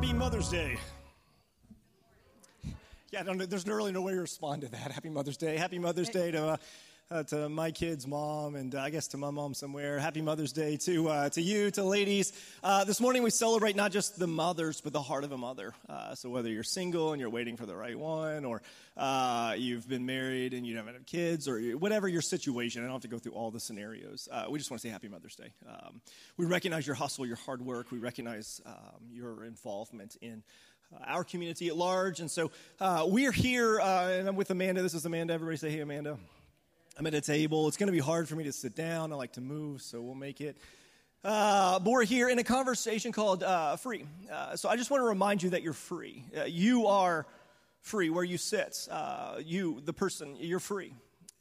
Happy Mother's Day. Yeah, there's really no way to respond to that. Happy Mother's Day. Happy Mother's Day to. Uh, uh, to my kid's mom, and uh, I guess to my mom somewhere. Happy Mother's Day to uh, to you, to ladies. Uh, this morning we celebrate not just the mothers, but the heart of a mother. Uh, so whether you're single and you're waiting for the right one, or uh, you've been married and you haven't had kids, or whatever your situation, I don't have to go through all the scenarios. we just want to say Happy Mother's Day. Um, we recognize your hustle, your hard work. We recognize um, your involvement in. our community at large. And so we're here, and I'm with Amanda. This is Amanda. Everybody say, hey, Amanda. I'm at a table. It's going to be hard for me to sit down. I like to move, so we'll make it. Uh, but we're here in a conversation called uh, Free. Uh, so I just want to remind you that you're free. Uh, you are free where you sit. Uh, you, the person, you're free.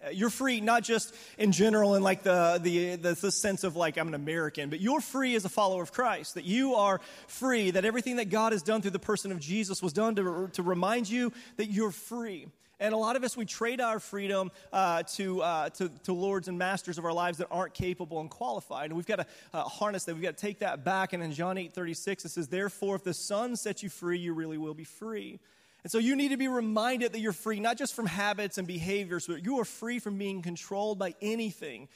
Uh, you're free not just in general in like the, the, the, the, sense of like I'm an American, but you're free as a follower of Christ. That you are free, that everything that God has done through the person of Jesus was done to, to remind you that you're free. And a lot of us, we trade our freedom uh, to, uh, to, to, lords and masters of our lives that aren't capable and qualified. And we've got to uh, harness that. We've got to take that back. And in John 8 36, it says, Therefore, if the Son sets you free, you really will be free. And so you need to be reminded that you're free, not just from habits and behaviors, but you are free from being controlled by anything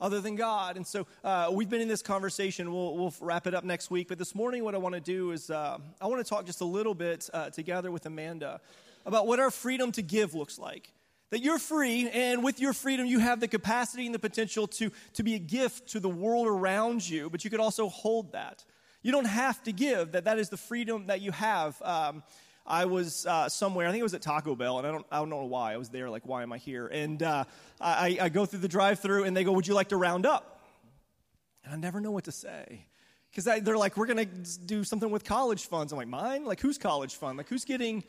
other than God. And so uh, we've been in this conversation. We'll, we'll, wrap it up next week. But this morning, what I want to do is uh, I want to talk just a little bit uh, together with Amanda about what our freedom to give looks like. That you're free, and with your freedom, you have the capacity and the potential to, to be a gift to the world around you, but you could also hold that. You don't have to give, that that is the freedom that you have. Um, I was uh, somewhere, I think it was at Taco Bell, and I don't, I don't know why. I was there, like, why am I here? And uh, I, I go through the drive through, and they go, Would you like to round up? And I never know what to say. Because they're like, We're going to do something with college funds. I'm like, Mine? Like, who's college fund? Like, who's getting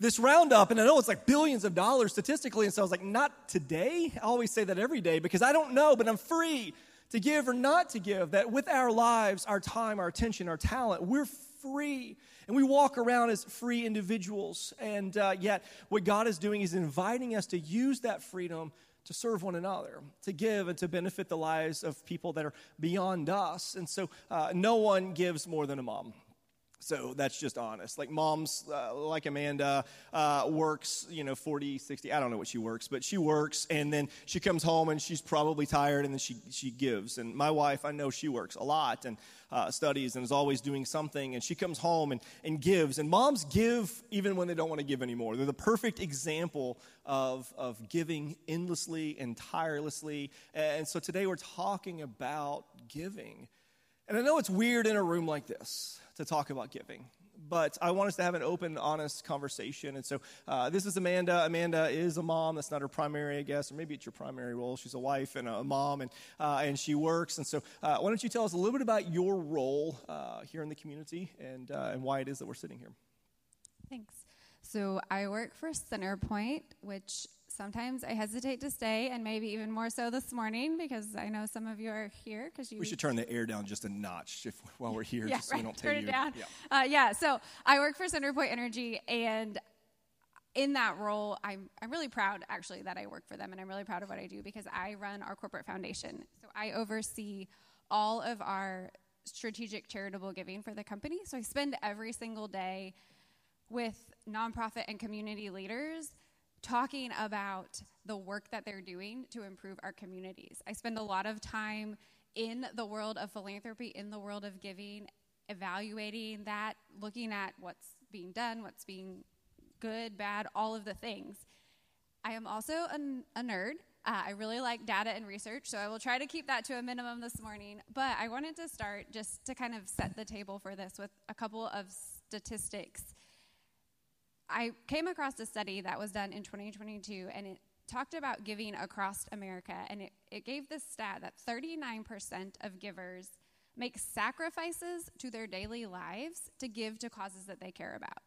this roundup, and I know it's like billions of dollars statistically, and so I was like, not today. I always say that every day because I don't know, but I'm free to give or not to give. That with our lives, our time, our attention, our talent, we're free. And we walk around as free individuals. And uh, yet, what God is doing is inviting us to use that freedom to serve one another, to give and to benefit the lives of people that are beyond us. And so, uh, no one gives more than a mom. So that's just honest. Like moms, uh, like Amanda, uh, works, you know, 40, 60, I don't know what she works, but she works and then she comes home and she's probably tired and then she, she gives. And my wife, I know she works a lot and uh, studies and is always doing something and she comes home and, and gives. And moms give even when they don't want to give anymore. They're the perfect example of, of giving endlessly and tirelessly. And so today we're talking about giving. And I know it's weird in a room like this to talk about giving. But I want us to have an open, honest conversation. And so uh, this is Amanda. Amanda is a mom. That's not her primary, I guess, or maybe it's your primary role. She's a wife and a mom, and, uh, and she works. And so uh, why don't you tell us a little bit about your role uh, here in the community and, uh, and why it is that we're sitting here? Thanks. So I work for Centerpoint, which sometimes I hesitate to stay, and maybe even more so this morning because I know some of you are here. Because we should turn the air down just a notch if, while we're here, yeah, just so we don't turn it you. down. Yeah. Uh, yeah. So I work for Centerpoint Energy, and in that role, I'm I'm really proud actually that I work for them, and I'm really proud of what I do because I run our corporate foundation. So I oversee all of our strategic charitable giving for the company. So I spend every single day with nonprofit and community leaders talking about the work that they're doing to improve our communities. I spend a lot of time in the world of philanthropy, in the world of giving, evaluating that, looking at what's being done, what's being good, bad, all of the things. I am also a, a nerd. Uh, I really like data and research, so I will try to keep that to a minimum this morning. But I wanted to start just to kind of set the table for this with a couple of statistics I came across a study that was done in 2022, and it talked about giving across America, and it, it gave this stat that 39% of givers make sacrifices to their daily lives to give to causes that they care about.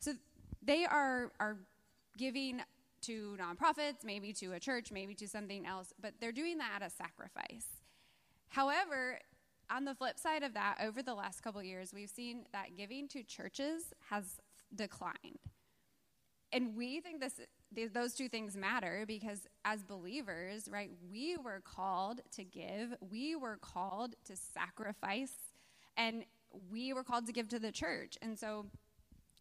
So they are, are giving to nonprofits, maybe to a church, maybe to something else, but they're doing that at a sacrifice. However, on the flip side of that, over the last couple years, we've seen that giving to churches has declined. And we think this those two things matter because as believers, right, we were called to give, we were called to sacrifice. And we were called to give to the church. And so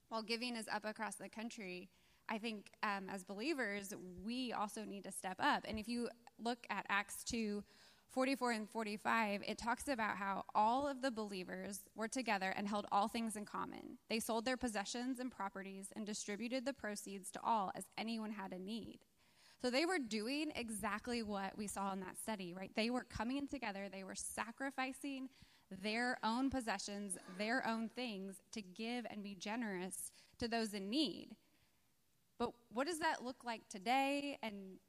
while giving is up across the country, I think um, as believers, we also need to step up. And if you look at Acts 2 44 and 45, it talks about how all of the believers were together and held all things in common. They sold their possessions and properties and distributed the proceeds to all as anyone had a need. So they were doing exactly what we saw in that study, right? They were coming together, they were sacrificing their own possessions, their own things to give and be generous to those in need. But what does that look like today? And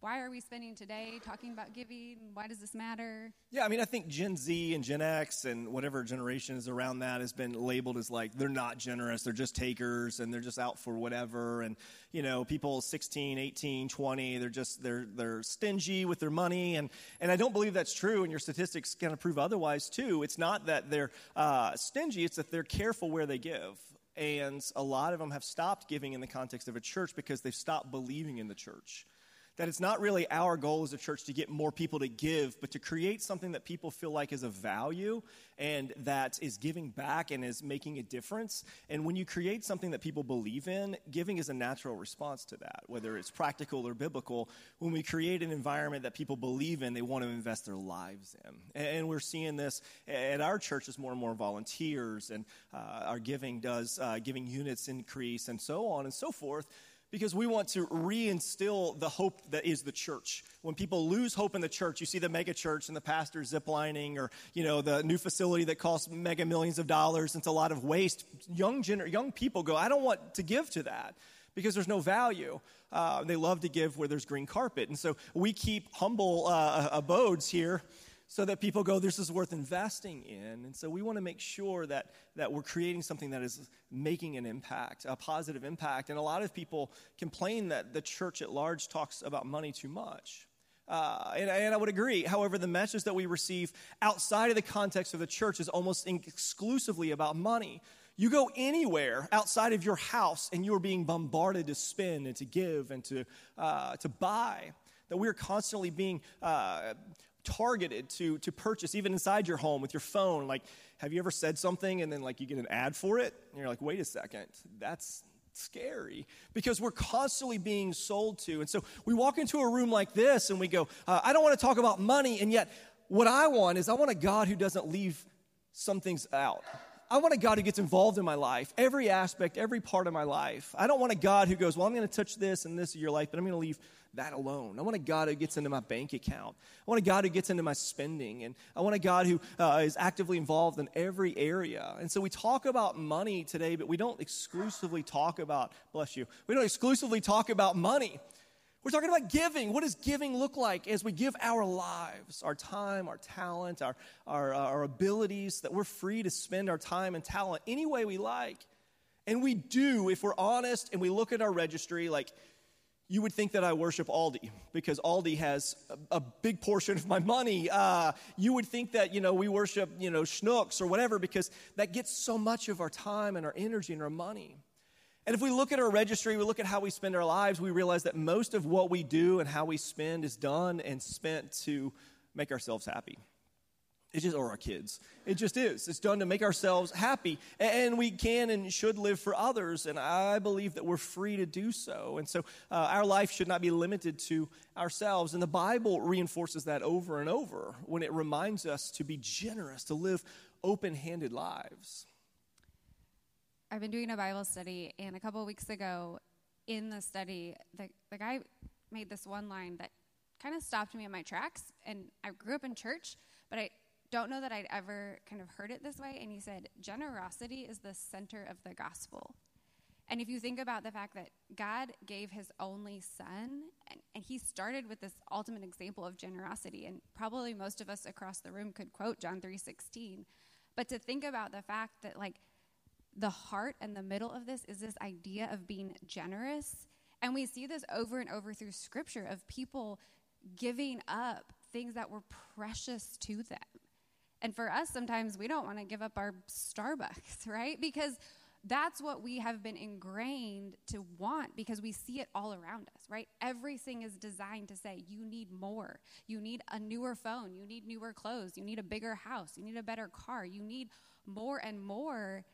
why are we spending today talking about giving? Why does this matter? Yeah, I mean, I think Gen Z and Gen X and whatever generation is around that has been labeled as like they're not generous, they're just takers and they're just out for whatever. And, you know, people 16, 18, 20, they're just, they're, they're stingy with their money. And, and I don't believe that's true, and your statistics kind of prove otherwise too. It's not that they're uh, stingy, it's that they're careful where they give. And a lot of them have stopped giving in the context of a church because they've stopped believing in the church that it's not really our goal as a church to get more people to give, but to create something that people feel like is a value and that is giving back and is making a difference. And when you create something that people believe in, giving is a natural response to that, whether it's practical or biblical. When we create an environment that people believe in, they want to invest their lives in. And we're seeing this at our church as more and more volunteers, and uh, our giving does, uh, giving units increase, and so on and so forth because we want to reinstill the hope that is the church. When people lose hope in the church, you see the mega church and the pastor ziplining or, you know, the new facility that costs mega millions of dollars it's a lot of waste. Young, gener- young people go, I don't want to give to that because there's no value. Uh, they love to give where there's green carpet. And so we keep humble uh, abodes here so that people go, this is worth investing in. And so we want to make sure that, that we're creating something that is making an impact, a positive impact. And a lot of people complain that the church at large talks about money too much. Uh, and, and, I would agree. However, the message that we receive outside of the context of the church is almost exclusively about money. You go anywhere outside of your house, and you are being bombarded to spend and to give and to, uh, to buy. That we are constantly being uh, targeted to, to purchase, even inside your home with your phone. Like, have you ever said something and then like you get an ad for it? And you're like, wait a second, that's scary because we're constantly being sold to. And so we walk into a room like this and we go, uh, I don't want to talk about money. And yet, what I want is I want a God who doesn't leave some things out. I want a God who gets involved in my life, every aspect, every part of my life. I don't want a God who goes, Well, I'm going to touch this and this of your life, but I'm going to leave that alone. I want a God who gets into my bank account. I want a God who gets into my spending. And I want a God who uh, is actively involved in every area. And so we talk about money today, but we don't exclusively talk about, bless you, we don't exclusively talk about money. We're talking about giving. What does giving look like as we give our lives, our time, our talent, our, our, uh, our abilities, that we're free to spend our time and talent any way we like? And we do, if we're honest and we look at our registry, like you would think that I worship Aldi because Aldi has a, a big portion of my money. Uh, you would think that, you know, we worship, you know, Schnucks or whatever because that gets so much of our time and our energy and our money. And if we look at our registry, we look at how we spend our lives, we realize that most of what we do and how we spend is done and spent to make ourselves happy. It just, or our kids. It just is. It's done to make ourselves happy. And we can and should live for others. And I believe that we're free to do so. And so uh, our life should not be limited to ourselves. And the Bible reinforces that over and over when it reminds us to be generous, to live open handed lives. I've been doing a Bible study, and a couple of weeks ago in the study, the, the guy made this one line that kind of stopped me in my tracks. And I grew up in church, but I don't know that I'd ever kind of heard it this way. And he said, generosity is the center of the gospel. And if you think about the fact that God gave his only son, and, and, he started with this ultimate example of generosity, and probably most of us across the room could quote John 3.16. But to think about the fact that like the heart and the middle of this is this idea of being generous. And we see this over and over through scripture of people giving up things that were precious to them. And for us, sometimes we don't want to give up our Starbucks, right? Because that's what we have been ingrained to want because we see it all around us, right? Everything is designed to say, you need more. You need a newer phone. You need newer clothes. You need a bigger house. You need a better car. You need more and more.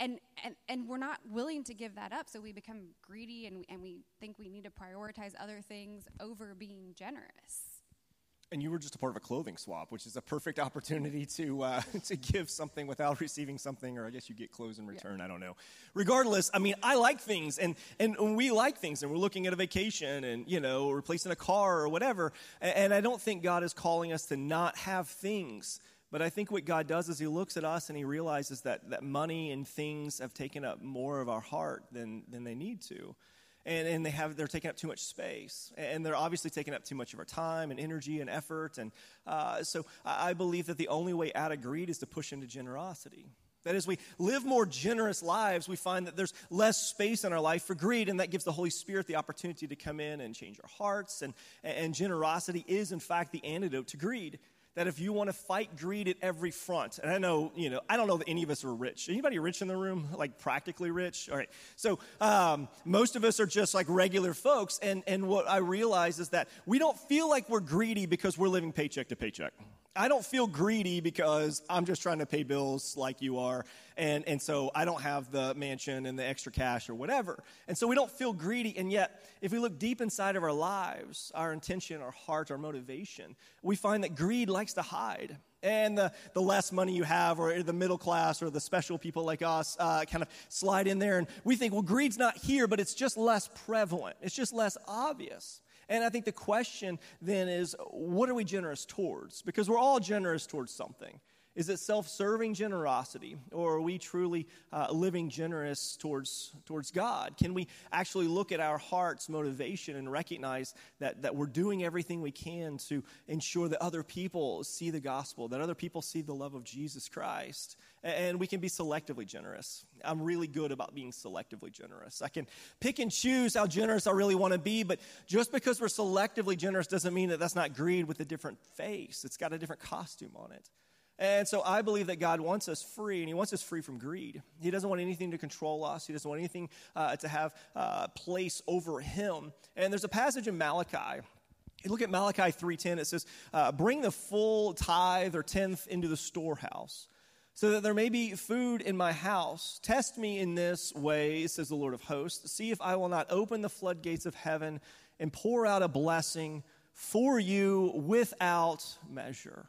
And, and, and we're not willing to give that up, so we become greedy and, and we think we need to prioritize other things over being generous and you were just a part of a clothing swap, which is a perfect opportunity to uh, to give something without receiving something, or I guess you get clothes in return. Yeah. I don't know. Regardless, I mean, I like things, and and we like things, and we're looking at a vacation, and you know, replacing a car or whatever. And I don't think God is calling us to not have things. But I think what God does is He looks at us and He realizes that, that money and things have taken up more of our heart than, than they need to and, and they have, they're taking up too much space. And they're obviously taking up too much of our time and energy and effort. And uh, so I believe that the only way out of greed is to push into generosity. That as we live more generous lives, we find that there's less space in our life for greed, and that gives the Holy Spirit the opportunity to come in and change our hearts. And, and generosity is, in fact, the antidote to greed that if you want to fight greed at every front, and I know, you know, I don't know that any of us are rich. Anybody rich in the room? Like practically rich? All right. So um, most of us are just like regular folks, and, and what I realize is that we don't feel like we're greedy because we're living paycheck to paycheck. I don't feel greedy because I'm just trying to pay bills like you are. And, and so I don't have the mansion and the extra cash or whatever. And so we don't feel greedy. And yet, if we look deep inside of our lives, our intention, our heart, our motivation, we find that greed likes to hide. And the, the less money you have, or the middle class, or the special people like us, uh, kind of slide in there. And we think, well, greed's not here, but it's just less prevalent. It's just less obvious. And I think the question then is what are we generous towards? Because we're all generous towards something. Is it self serving generosity, or are we truly uh, living generous towards, towards God? Can we actually look at our heart's motivation and recognize that, that we're doing everything we can to ensure that other people see the gospel, that other people see the love of Jesus Christ? And we can be selectively generous. I'm really good about being selectively generous. I can pick and choose how generous I really want to be, but just because we're selectively generous doesn't mean that that's not greed with a different face. It's got a different costume on it. And so I believe that God wants us free, and He wants us free from greed. He doesn't want anything to control us, He doesn't want anything uh, to have uh, place over Him. And there's a passage in Malachi. You look at Malachi 3.10, it says, uh, bring the full tithe or tenth into the storehouse, so that there may be food in my house. Test me in this way, says the Lord of hosts. See if I will not open the floodgates of heaven and pour out a blessing for you without measure.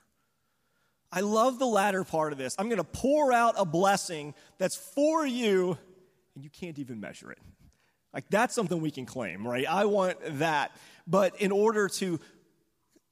I love the latter part of this. I'm going to pour out a blessing that's for you, and you can't even measure it. Like, that's something we can claim, right? I want that. But in order to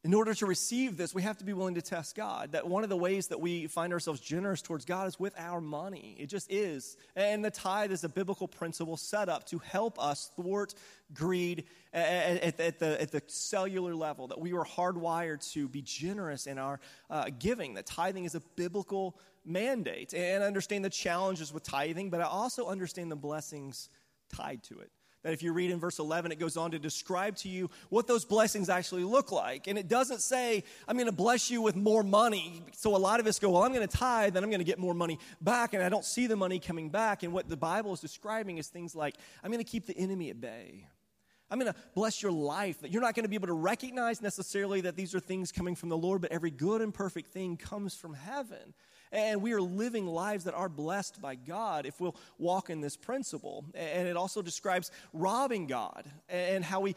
in order to receive this, we have to be willing to test God. That one of the ways that we find ourselves generous towards God is with our money. It just is. And the tithe is a biblical principle set up to help us thwart greed at, the, at the cellular level, that we were hardwired to be generous in our uh, giving, that tithing is a biblical mandate. And I understand the challenges with tithing, but I also understand the blessings tied to it that if you read in verse 11, it goes on to describe to you what those blessings actually look like. And it doesn't say, I'm going to bless you with more money. So a lot of us go, Well, I'm going to tithe and I'm going to get more money back. And I don't see the money coming back. And what the Bible is describing is things like, I'm going to keep the enemy at bay. I'm going to bless your life. That you're not going to be able to recognize necessarily that these are things coming from the Lord, but every good and perfect thing comes from heaven. And we are living lives that are blessed by God if we'll walk in this principle. And it also describes robbing God and how we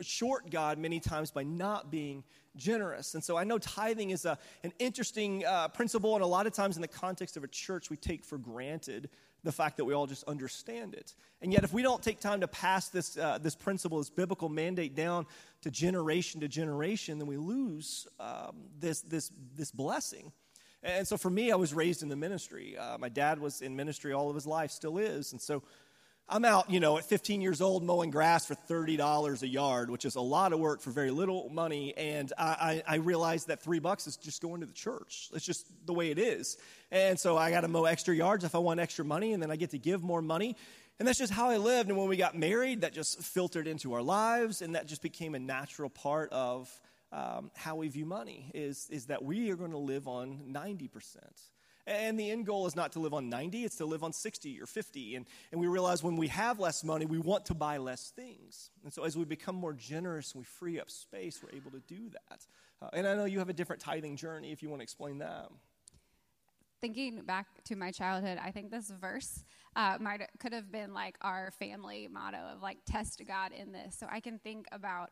short God many times by not being generous. And so I know tithing is a, an interesting uh, principle, and a lot of times in the context of a church, we take for granted the fact that we all just understand it. And yet, if we don't take time to pass this, uh, this principle, this biblical mandate down to generation to generation, then we lose um, this, this, this blessing. And so for me, I was raised in the ministry. Uh, my dad was in ministry all of his life, still is. And so I'm out, you know, at 15 years old mowing grass for $30 a yard, which is a lot of work for very little money. And I, I, I realized that three bucks is just going to the church. It's just the way it is. And so I got to mow extra yards if I want extra money, and then I get to give more money. And that's just how I lived. And when we got married, that just filtered into our lives, and that just became a natural part of um, how we view money is, is that we are going to live on 90%. And the end goal is not to live on 90, it's to live on 60 or 50. And, and we realize when we have less money, we want to buy less things. And so as we become more generous and we free up space, we're able to do that. Uh, and I know you have a different tithing journey if you want to explain that. thinking back to my childhood, I think this verse uh, might could have been like our family motto of like test God in this. So I can think about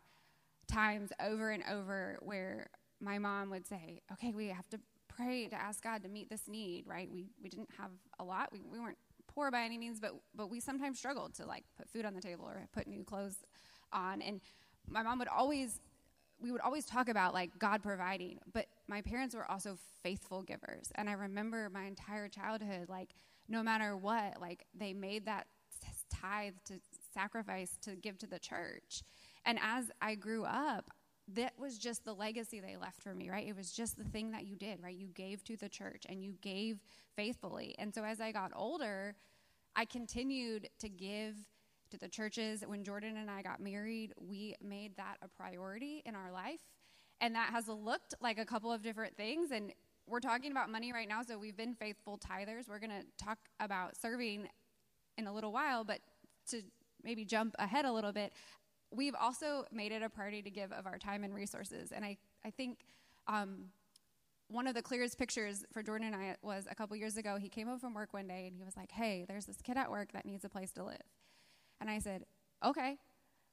times over and over where my mom would say, "Okay, we have to pray to ask God to meet this need." Right? We we didn't have a lot. We we weren't poor by any means, but but we sometimes struggled to like put food on the table or put new clothes on. And my mom would always we would always talk about like God providing, but my parents were also faithful givers. And I remember my entire childhood, like, no matter what, like, they made that tithe to sacrifice to give to the church. And as I grew up, that was just the legacy they left for me, right? It was just the thing that you did, right? You gave to the church and you gave faithfully. And so as I got older, I continued to give to the churches. When Jordan and I got married, we made that a priority in our life. And that has looked like a couple of different things. And we're talking about money right now, so we've been faithful tithers. We're going to talk about serving in a little while, but to maybe jump ahead a little bit, we've also made it a priority to give of our time and resources. And I, I think um, one of the clearest pictures for Jordan and I was a couple years ago. He came home from work one day and he was like, Hey, there's this kid at work that needs a place to live. And I said, Okay,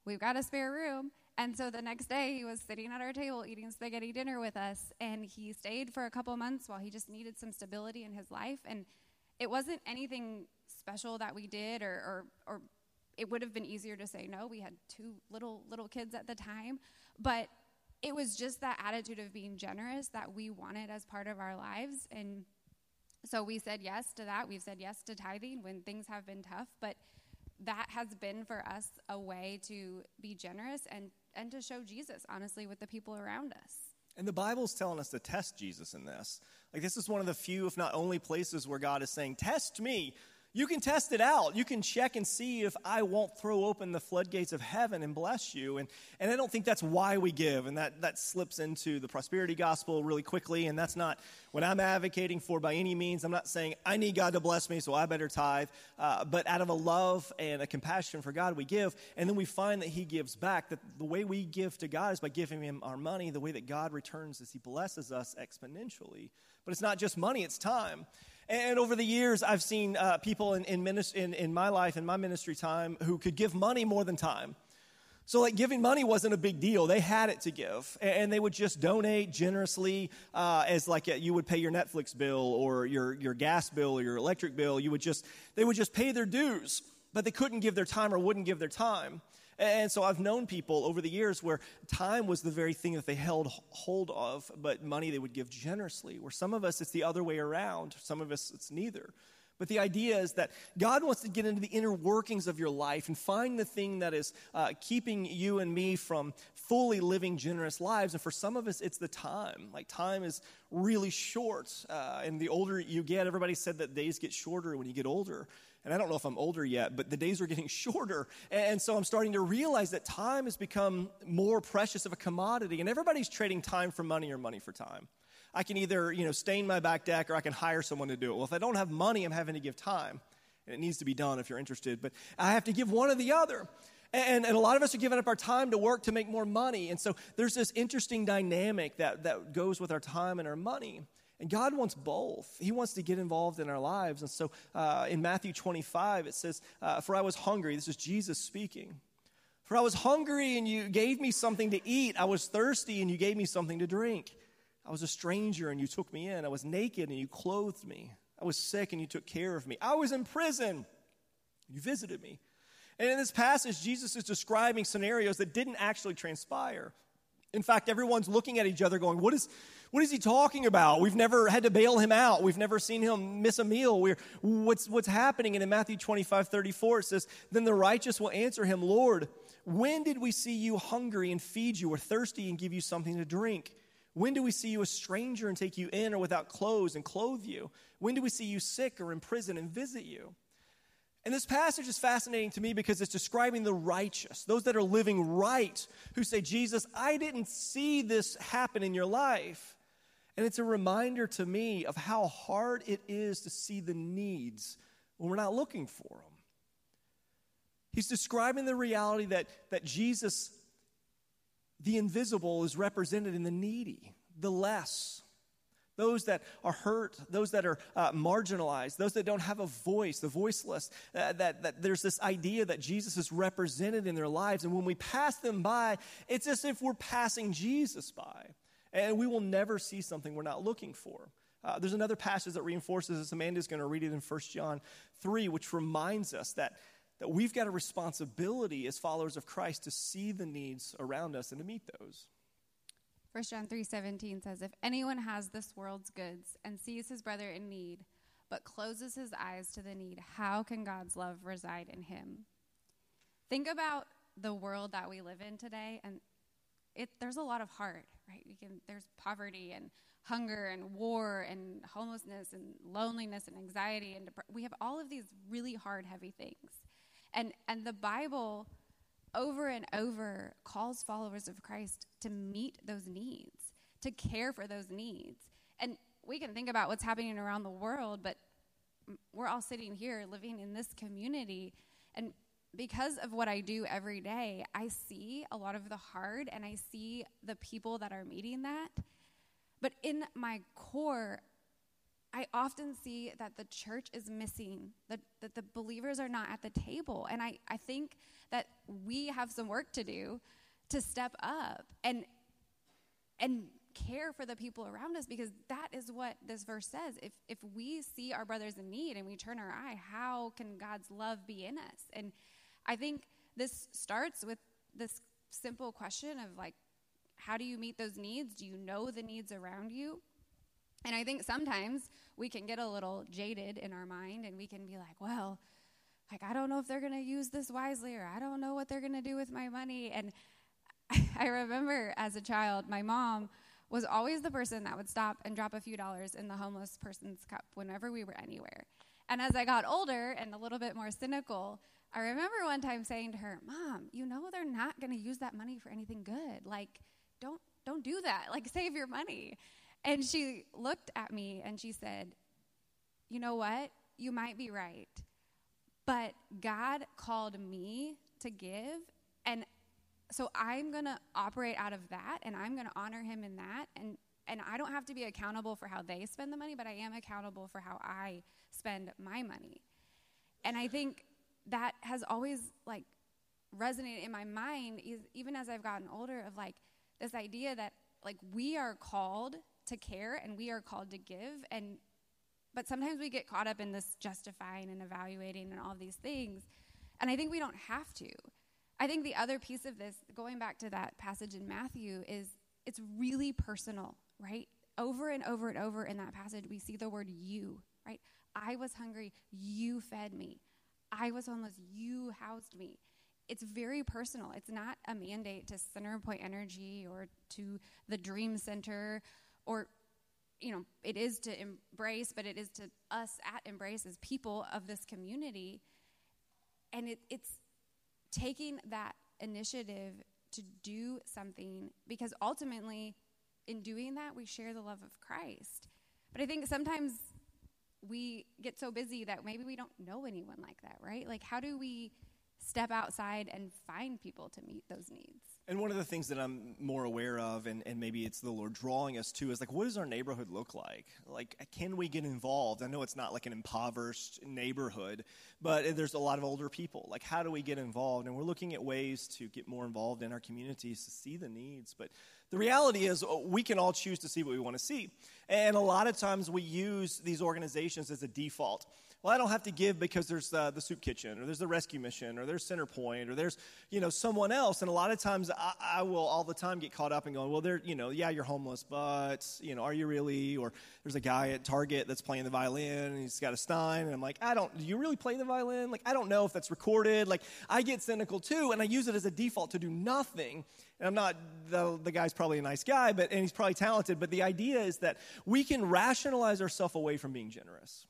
we've got a spare room. And so the next day, he was sitting at our table eating spaghetti dinner with us, and he stayed for a couple months while he just needed some stability in his life. And it wasn't anything special that we did, or, or, or it would have been easier to say no. We had two little little kids at the time, but it was just that attitude of being generous that we wanted as part of our lives, and so we said yes to that. We've said yes to tithing when things have been tough, but that has been for us a way to be generous and, and to show Jesus, honestly, with the people around us. And the Bible's telling us to test Jesus in this. Like, this is one of the few, if not only, places where God is saying, Test me. You can test it out. You can check and see if I won't throw open the floodgates of heaven and bless you. And, and I don't think that's why we give. And that, that slips into the prosperity gospel really quickly. And that's not what I'm advocating for by any means. I'm not saying I need God to bless me, so I better tithe. Uh, but out of a love and a compassion for God, we give. And then we find that He gives back. That the way we give to God is by giving Him our money. The way that God returns is He blesses us exponentially. But it's not just money, it's time. And over the years, I've seen uh, people in, in, in, in my life, in my ministry time, who could give money more than time. So, like, giving money wasn't a big deal. They had it to give. And they would just donate generously uh, as, like, a, you would pay your Netflix bill or your, your gas bill or your electric bill. You would just, they would just pay their dues, but they couldn't give their time or wouldn't give their time. And so I've known people over the years where time was the very thing that they held hold of, but money they would give generously. Where some of us, it's the other way around. Some of us, it's neither. But the idea is that God wants to get into the inner workings of your life and find the thing that is uh, keeping you and me from fully living generous lives. And for some of us, it's the time. Like, time is really short. Uh, and the older you get, everybody said that days get shorter when you get older and I don't know if I'm older yet, but the days are getting shorter. And so I'm starting to realize that time has become more precious of a commodity, and everybody's trading time for money or money for time. I can either, you know, stain my back deck or I can hire someone to do it. Well, if I don't have money, I'm having to give time. And it needs to be done if you're interested, but I have to give one or the other. And, and, a lot of us are giving up our time to work to make more money. And so there's this interesting dynamic that, that goes with our time and our money. And God wants both. He wants to get involved in our lives. And so uh, in Matthew 25, it says, uh, For I was hungry. This is Jesus speaking. For I was hungry and you gave me something to eat. I was thirsty and you gave me something to drink. I was a stranger and you took me in. I was naked and you clothed me. I was sick and you took care of me. I was in prison. You visited me. And in this passage, Jesus is describing scenarios that didn't actually transpire. In fact, everyone's looking at each other going, What is, what is he talking about? We've never had to bail him out. We've never seen him miss a meal. We're, what's, what's happening? And in Matthew 25, 34, it says, Then the righteous will answer him, Lord, when did we see you hungry and feed you, or thirsty and give you something to drink? When do we see you a stranger and take you in, or without clothes and clothe you? When do we see you sick or in prison and visit you? And this passage is fascinating to me because it's describing the righteous, those that are living right, who say, Jesus, I didn't see this happen in your life. And it's a reminder to me of how hard it is to see the needs when we're not looking for them. He's describing the reality that, that Jesus, the invisible, is represented in the needy, the less, those that are hurt, those that are uh, marginalized, those that don't have a voice, the voiceless, uh, that, that there's this idea that Jesus is represented in their lives. And when we pass them by, it's as if we're passing Jesus by. And we will never see something we're not looking for. Uh, there's another passage that reinforces this. Amanda's going to read it in 1 John 3, which reminds us that, that we've got a responsibility as followers of Christ to see the needs around us and to meet those. 1 John 3:17 says if anyone has this world's goods and sees his brother in need but closes his eyes to the need how can God's love reside in him? Think about the world that we live in today and it there's a lot of heart, right? Can there's poverty and hunger and war and homelessness and loneliness and anxiety and dep- we have all of these really hard heavy things. And and the Bible over and over calls followers of Christ to meet those needs, to care for those needs. And we can think about what's happening around the world, but we're all sitting here living in this community. And because of what I do every day, I see a lot of the hard and I see the people that are meeting that. But in my core, I often see that the church is missing, that, that the believers are not at the table. And I, I think that we have some work to do to step up and, and care for the people around us because that is what this verse says. If, if we see our brothers in need and we turn our eye, how can God's love be in us? And I think this starts with this simple question of like, how do you meet those needs? Do you know the needs around you? And I think sometimes we can get a little jaded in our mind and we can be like, well, like, I don't know if they're going to use this wisely or I don't know what they're going to do with my money. And I remember as a child, my mom was always the person that would stop and drop a few dollars in the homeless person's cup whenever we were anywhere. And as I got older and a little bit more cynical, I remember one time saying to her, "Mom, you know they're not going to use that money for anything good. Like, don't don't do that. Like, save your money." And she looked at me and she said, You know what? You might be right. But God called me to give. And so I'm going to operate out of that and I'm going to honor him in that. And, and I don't have to be accountable for how they spend the money, but I am accountable for how I spend my money. And I think that has always like resonated in my mind, even as I've gotten older, of like this idea that like we are called to care and we are called to give. And but sometimes we get caught up in this justifying and evaluating and all these things. And i think we don't have to. I think the other piece of this going back to that passage in matthew is it's really personal right? Over and over and over in that passage we see the word you right? I was hungry you fed me. I was homeless you housed me. It's very personal. It's not a mandate to Centerpoint Energy or to the Dream Center or you know, it is to embrace, but it is to us at Embrace as people of this community. And it, it's taking that initiative to do something because ultimately, in doing that, we share the love of Christ. But I think sometimes we get so busy that maybe we don't know anyone like that, right? Like, how do we step outside and find people to meet those needs? And one of the things that I'm more aware of, and, and maybe it's the Lord drawing us to, is like, what does our neighborhood look like? Like, can we get involved? I know it's not like an impoverished neighborhood, but there's a lot of older people. Like, how do we get involved? And we're looking at ways to get more involved in our communities to see the needs. But the reality is, uh, we can all choose to see what we want to see. And a lot of times we use these organizations as a default well, I don't have to give because there's uh, the soup kitchen or there's the rescue mission or there's Centerpoint or there's, you know, someone else. And a lot of times I, I will all the time get caught up and going, well, they're, you know, yeah, you're homeless, but, you know, are you really? Or there's a guy at Target that's playing the violin and he's got a Stein. And I'm like, I don't, do you really play the violin? Like, I don't know if that's recorded. Like, I get cynical too. And I use it as a default to do nothing. And I'm not, the, the guy's probably a nice guy, but, and he's probably talented. But the idea is that we can rationalize ourselves away from being generous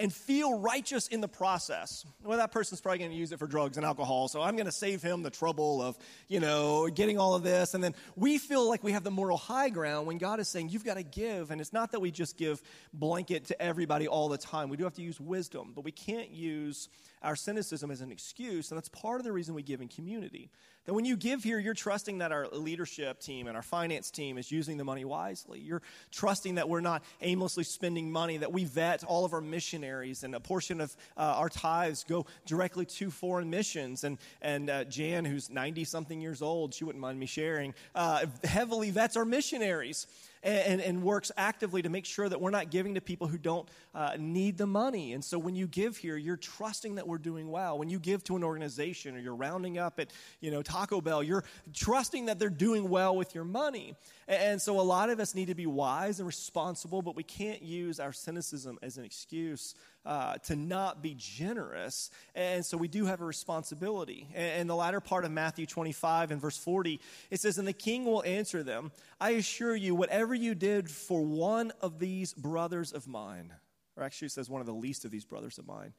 and feel righteous in the process. Well, that person's probably going to use it for drugs and alcohol, so I'm going to save him the trouble of, you know, getting all of this. And then we feel like we have the moral high ground when God is saying, you've got to give. And it's not that we just give blanket to everybody all the time. We do have to use wisdom, but we can't use our cynicism as an excuse, and that's part of the reason we give in community. That when you give here, you're trusting that our leadership team and our finance team is using the money wisely. You're trusting that we're not aimlessly spending money, that we vet all of our missionaries, and a portion of uh, our tithes go directly to foreign missions. And, and uh, Jan, who's 90 something years old, she wouldn't mind me sharing, uh, heavily vets our missionaries and, and, works actively to make sure that we're not giving to people who don't uh, need the money. And so when you give here, you're trusting that we're doing well. When you give to an organization or you're rounding up at, you know, Taco Bell, you're trusting that they're doing well with your money. And, and so a lot of us need to be wise and responsible, but we can't use our cynicism as an excuse uh, to not be generous. And so we do have a responsibility. And in the latter part of Matthew 25 and verse 40, it says, And the king will answer them, I assure you, whatever you did for one of these brothers of mine, or actually it says one of the least of these brothers of mine,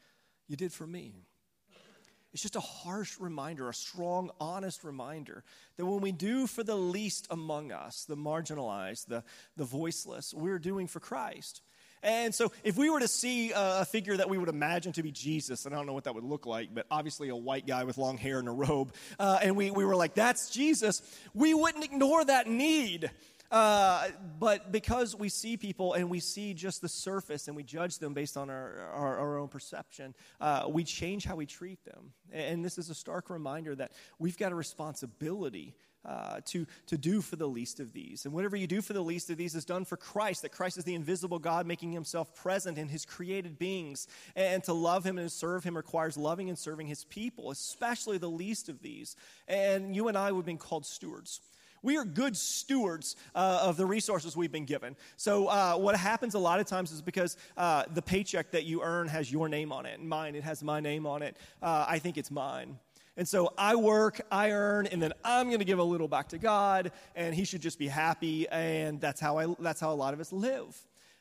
you did for me. It's just a harsh reminder, a strong, honest reminder that when we do for the least among us, the marginalized, the, the voiceless, we're doing for Christ. And so, if we were to see a figure that we would imagine to be Jesus, and I don't know what that would look like, but obviously a white guy with long hair and a robe, uh, and we, we were like, that's Jesus, we wouldn't ignore that need. Uh, but because we see people and we see just the surface and we judge them based on our, our, our own perception, uh, we change how we treat them. And this is a stark reminder that we've got a responsibility uh, to, to do for the least of these. And whatever you do for the least of these is done for Christ, that Christ is the invisible God making himself present in his created beings. And to love him and serve him requires loving and serving his people, especially the least of these. And you and I have been called stewards. We are good stewards uh, of the resources we've been given. So, uh, what happens a lot of times is because uh, the paycheck that you earn has your name on it, and mine, it has my name on it. Uh, I think it's mine. And so I work, I earn, and then I'm going to give a little back to God, and He should just be happy. And that's how, I, that's how a lot of us live.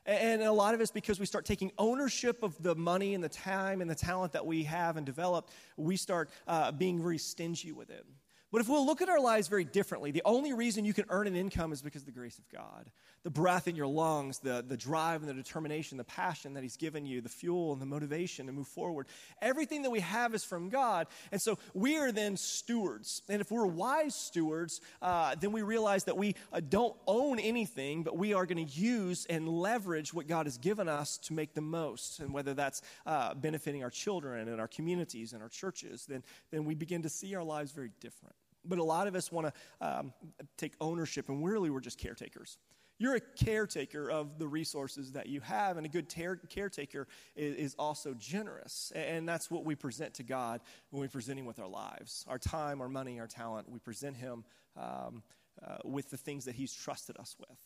And a lot of us, because we start taking ownership of the money and the time and the talent that we have and develop. we start uh, being very stingy with it. But if we'll look at our lives very differently, the only reason you can earn an income is because of the grace of God. The breath in your lungs, the, the drive and the determination, the passion that He's given you, the fuel and the motivation to move forward. Everything that we have is from God. And so we are then stewards. And if we're wise stewards, uh, then we realize that we uh, don't own anything, but we are going to use and leverage what God has given us to make the most. And whether that's uh, benefiting our children and our communities and our churches, then, then we begin to see our lives very different. But a lot of us want to um, take ownership, and really we're just caretakers. You're a caretaker of the resources that you have, and a good ter- caretaker is, is, also generous. And that's what we present to God when we present Him with our lives our time, our money, our talent. We present Him um, uh, with the things that He's trusted us with.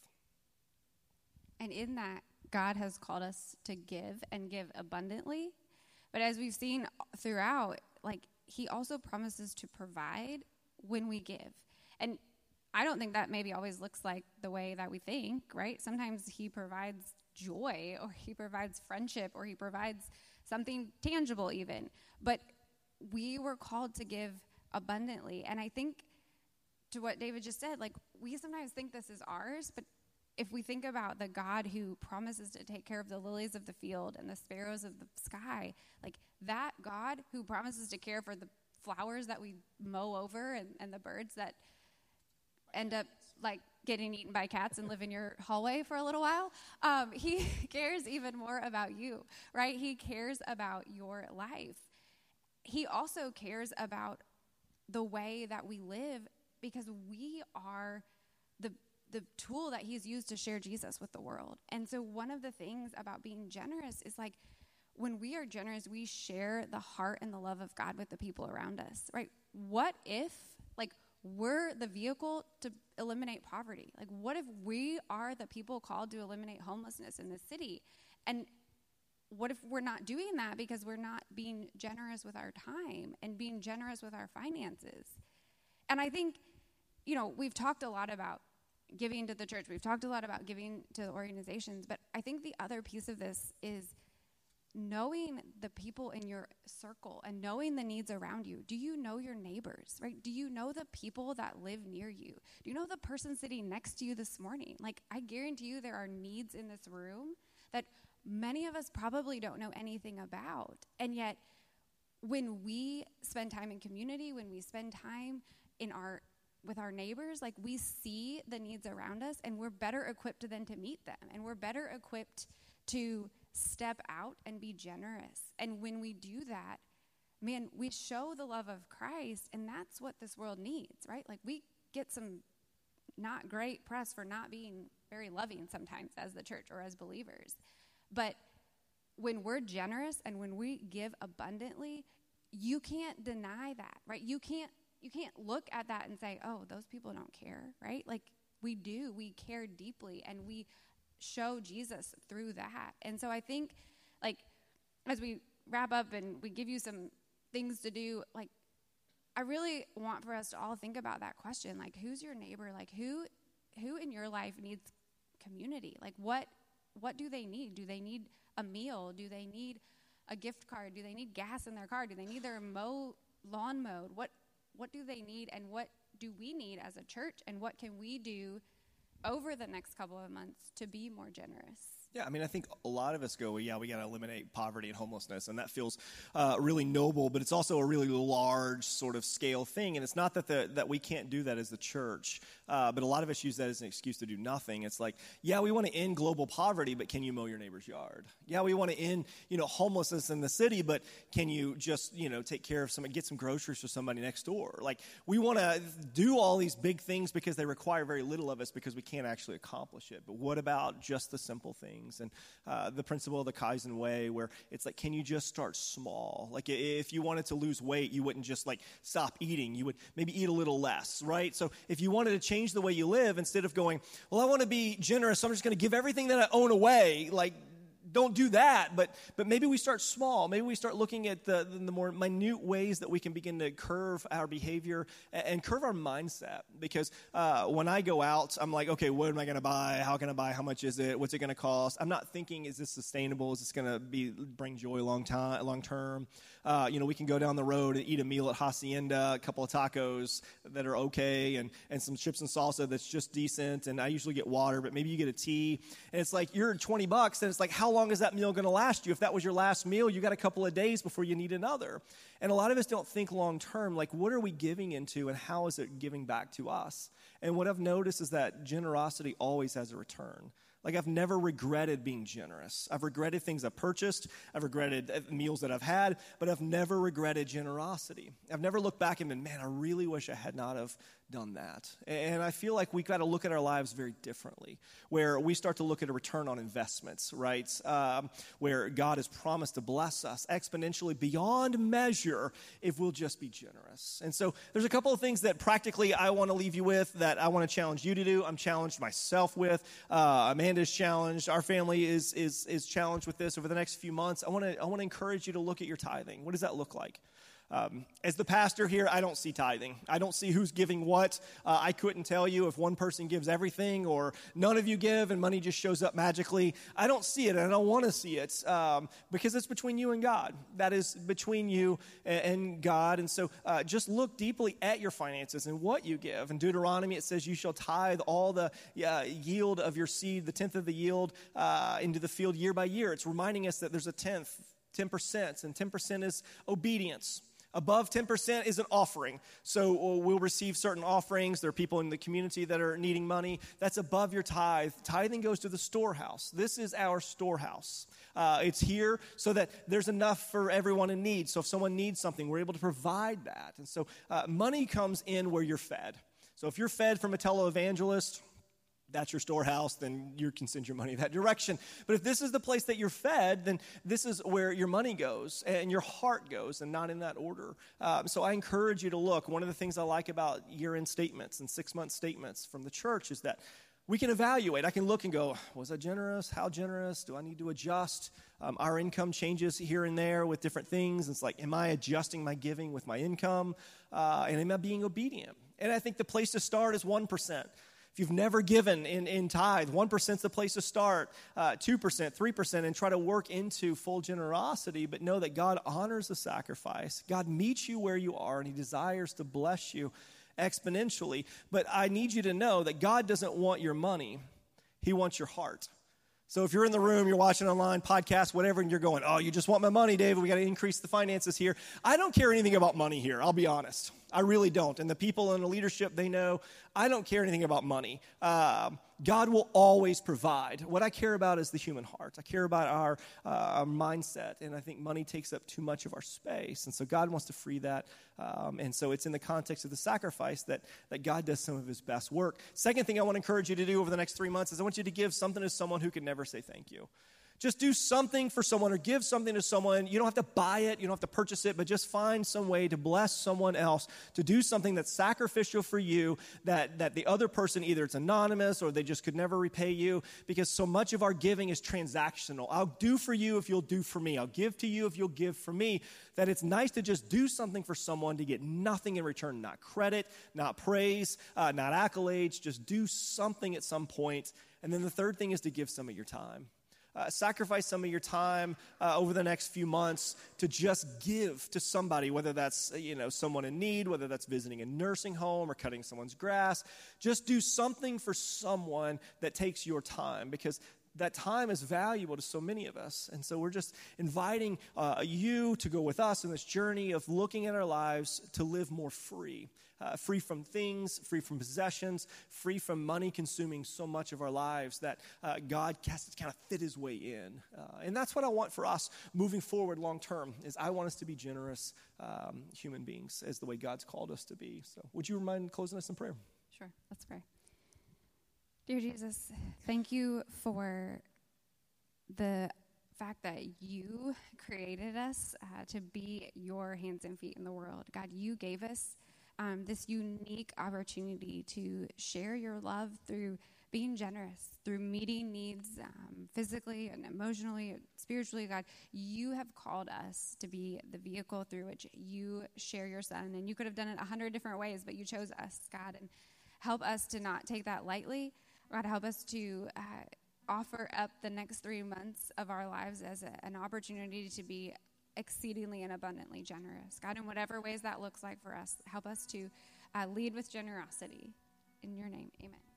And in that, God has called us to give and give abundantly. But as we've seen throughout, like, He also promises to provide when we give. And I don't think that maybe always looks like the way that we think, right? Sometimes He provides joy, or He provides friendship, or He provides something tangible, even. But we were called to give abundantly. And I think to what David just said, like, we sometimes think this is ours, but if we think about the God who promises to take care of the lilies of the field and the sparrows of the sky, like that God who promises to care for the flowers that we mow over and, and the birds that end up like getting eaten by cats and live in your hallway for a little while. Um, he cares even more about you, right? He cares about your life. He also cares about the way that we live because we are the the tool that he's used to share Jesus with the world. And so one of the things about being generous is like when we are generous, we share the heart and the love of God with the people around us, right? What if, like, we're the vehicle to eliminate poverty? Like, what if we are the people called to eliminate homelessness in the city? And what if we're not doing that because we're not being generous with our time and being generous with our finances? And I think, you know, we've talked a lot about giving to the church, we've talked a lot about giving to the organizations, but I think the other piece of this is knowing the people in your circle and knowing the needs around you. Do you know your neighbors, right? Do you know the people that live near you? Do you know the person sitting next to you this morning? Like, I guarantee you there are needs in this room that many of us probably don't know anything about. And yet, when we spend time in community, when we spend time in our with our neighbors, like we see the needs around us and we're better equipped than to meet them. And we're better equipped to step out and be generous. And when we do that, man, we show the love of Christ, and that's what this world needs, right? Like we get some not great press for not being very loving sometimes as the church or as believers. But when we're generous and when we give abundantly, you can't deny that, right? You can't you can't look at that and say, "Oh, those people don't care," right? Like we do. We care deeply and we show Jesus through that. And so I think like as we wrap up and we give you some things to do, like I really want for us to all think about that question. Like who's your neighbor? Like who who in your life needs community? Like what what do they need? Do they need a meal? Do they need a gift card? Do they need gas in their car? Do they need their mow lawn mowed? What what do they need and what do we need as a church and what can we do over the next couple of months to be more generous? Yeah, I mean, I think a lot of us go, well, yeah, we got to eliminate poverty and homelessness, and that feels uh, really noble, but it's also a really large sort of scale thing. And it's not that the, that we can't do that as the church, uh, but a lot of us use that as an excuse to do nothing. It's like, yeah, we want to end global poverty, but can you mow your neighbor's yard? Yeah, we want to end, you know, homelessness in the city, but can you just, you know, take care of some, get some groceries for somebody next door? Like, we want to do all these big things because they require very little of us because we can't actually accomplish it. But what about just the simple things? Things. And uh, the principle of the Kaizen way, where it's like, can you just start small? Like, if you wanted to lose weight, you wouldn't just like stop eating. You would maybe eat a little less, right? So if you wanted to change the way you live, instead of going, well, I want to be generous, so I'm just going to give everything that I own away, like, don't do that, but, but maybe we start small. Maybe we start looking at the, the more minute ways that we can begin to curve our behavior and, curve our mindset. Because uh, when I go out, I'm like, okay, what am I going to buy? How can I buy? How much is it? What's it going to cost? I'm not thinking, is this sustainable? Is this going to be bring joy long time, long term? Uh, you know, we can go down the road and eat a meal at Hacienda, a couple of tacos that are okay, and, and some chips and salsa that's just decent. And I usually get water, but maybe you get a tea. And it's like, you're 20 bucks, and it's like, how long is that meal going to last you? If that was your last meal, you got a couple of days before you need another. And a lot of us don't think long term, like, what are we giving into, and how is it giving back to us? And what I've noticed is that generosity always has a return. Like, I've never regretted being generous. I've regretted things I've purchased, I've regretted uh, meals that I've had, but I've never regretted generosity. I've never looked back and been, man, I really wish I had not have done that. And I feel like we've got to look at our lives very differently, where we start to look at a return on investments, right? Um, where God has promised to bless us exponentially beyond measure if we'll just be generous. And so there's a couple of things that practically I want to leave you with that I want to challenge you to do. I'm challenged myself with. Uh, Amanda's challenged. Our family is, is, is challenged with this over the next few months. I want to I want to encourage you to look at your tithing. What does that look like? Um, as the pastor here, I don't see tithing. I don't see who's giving what. Uh, I couldn't tell you if one person gives everything or none of you give and money just shows up magically. I don't see it and I don't want to see it um, because it's between you and God. That is between you and God. And so uh, just look deeply at your finances and what you give. In Deuteronomy, it says, You shall tithe all the uh, yield of your seed, the tenth of the yield, uh, into the field year by year. It's reminding us that there's a tenth, 10%, and 10% is obedience. Above 10% is an offering. So uh, we'll receive certain offerings. There are people in the community that are needing money. That's above your tithe. Tithing goes to the storehouse. This is our storehouse. Uh, it's here so that there's enough for everyone in need. So if someone needs something, we're able to provide that. And so uh, money comes in where you're fed. So if you're fed from a televangelist, that's your storehouse, then you can send your money that direction. But if this is the place that you're fed, then this is where your money goes and your heart goes, and not in that order. Um, so I encourage you to look. One of the things I like about year end statements and six month statements from the church is that we can evaluate. I can look and go, was I generous? How generous? Do I need to adjust? Um, our income changes here and there with different things. It's like, am I adjusting my giving with my income? Uh, and am I being obedient? And I think the place to start is 1%. If you've never given in, in tithe, 1% is the place to start, uh, 2%, 3%, and try to work into full generosity, but know that God honors the sacrifice. God meets you where you are, and He desires to bless you exponentially. But I need you to know that God doesn't want your money, He wants your heart. So if you're in the room, you're watching online, podcast, whatever, and you're going, oh, you just want my money, David, we got to increase the finances here. I don't care anything about money here, I'll be honest. I really don't. And the people in the leadership, they know I don't care anything about money. Um, God will always provide. What I care about is the human heart. I care about our, uh, our mindset, and I think money takes up too much of our space. And so God wants to free that. Um, and so it's in the context of the sacrifice that, that God does some of his best work. Second thing I want to encourage you to do over the next three months is I want you to give something to someone who can never say thank you. Just do something for someone or give something to someone. You don't have to buy it, you don't have to purchase it, but just find some way to bless someone else, to do something that's sacrificial for you that, that the other person either it's anonymous or they just could never repay you because so much of our giving is transactional. I'll do for you if you'll do for me. I'll give to you if you'll give for me. That it's nice to just do something for someone to get nothing in return, not credit, not praise, uh, not accolades. Just do something at some point. And then the third thing is to give some of your time. Uh, sacrifice some of your time uh, over the next few months to just give to somebody, whether that's uh, you know someone in need, whether that's visiting a nursing home or cutting someone's grass. Just do something for someone that takes your time because that time is valuable to so many of us. And so we're just inviting uh, you to go with us in this journey of looking at our lives to live more free uh, free from things, free from possessions, free from money consuming so much of our lives that uh, God has to kind of fit his way in. Uh, and that's what I want for us moving forward long term is I want us to be generous um, human beings as the way God's called us to be. So would you mind closing us in prayer? Sure, let's pray. Dear Jesus, thank you for the fact that you created us uh, to be your hands and feet in the world. God, you gave us um, this unique opportunity to share your love through being generous, through meeting needs um, physically and emotionally, and spiritually. God, you have called us to be the vehicle through which you share your son. And you could have done it a hundred different ways, but you chose us, God. And help us to not take that lightly. God, help us to. Uh, offer up the next three months of our lives as a, an opportunity to be exceedingly and abundantly generous. God, in whatever ways that looks like for us, help us to uh, lead with generosity. In your name, amen.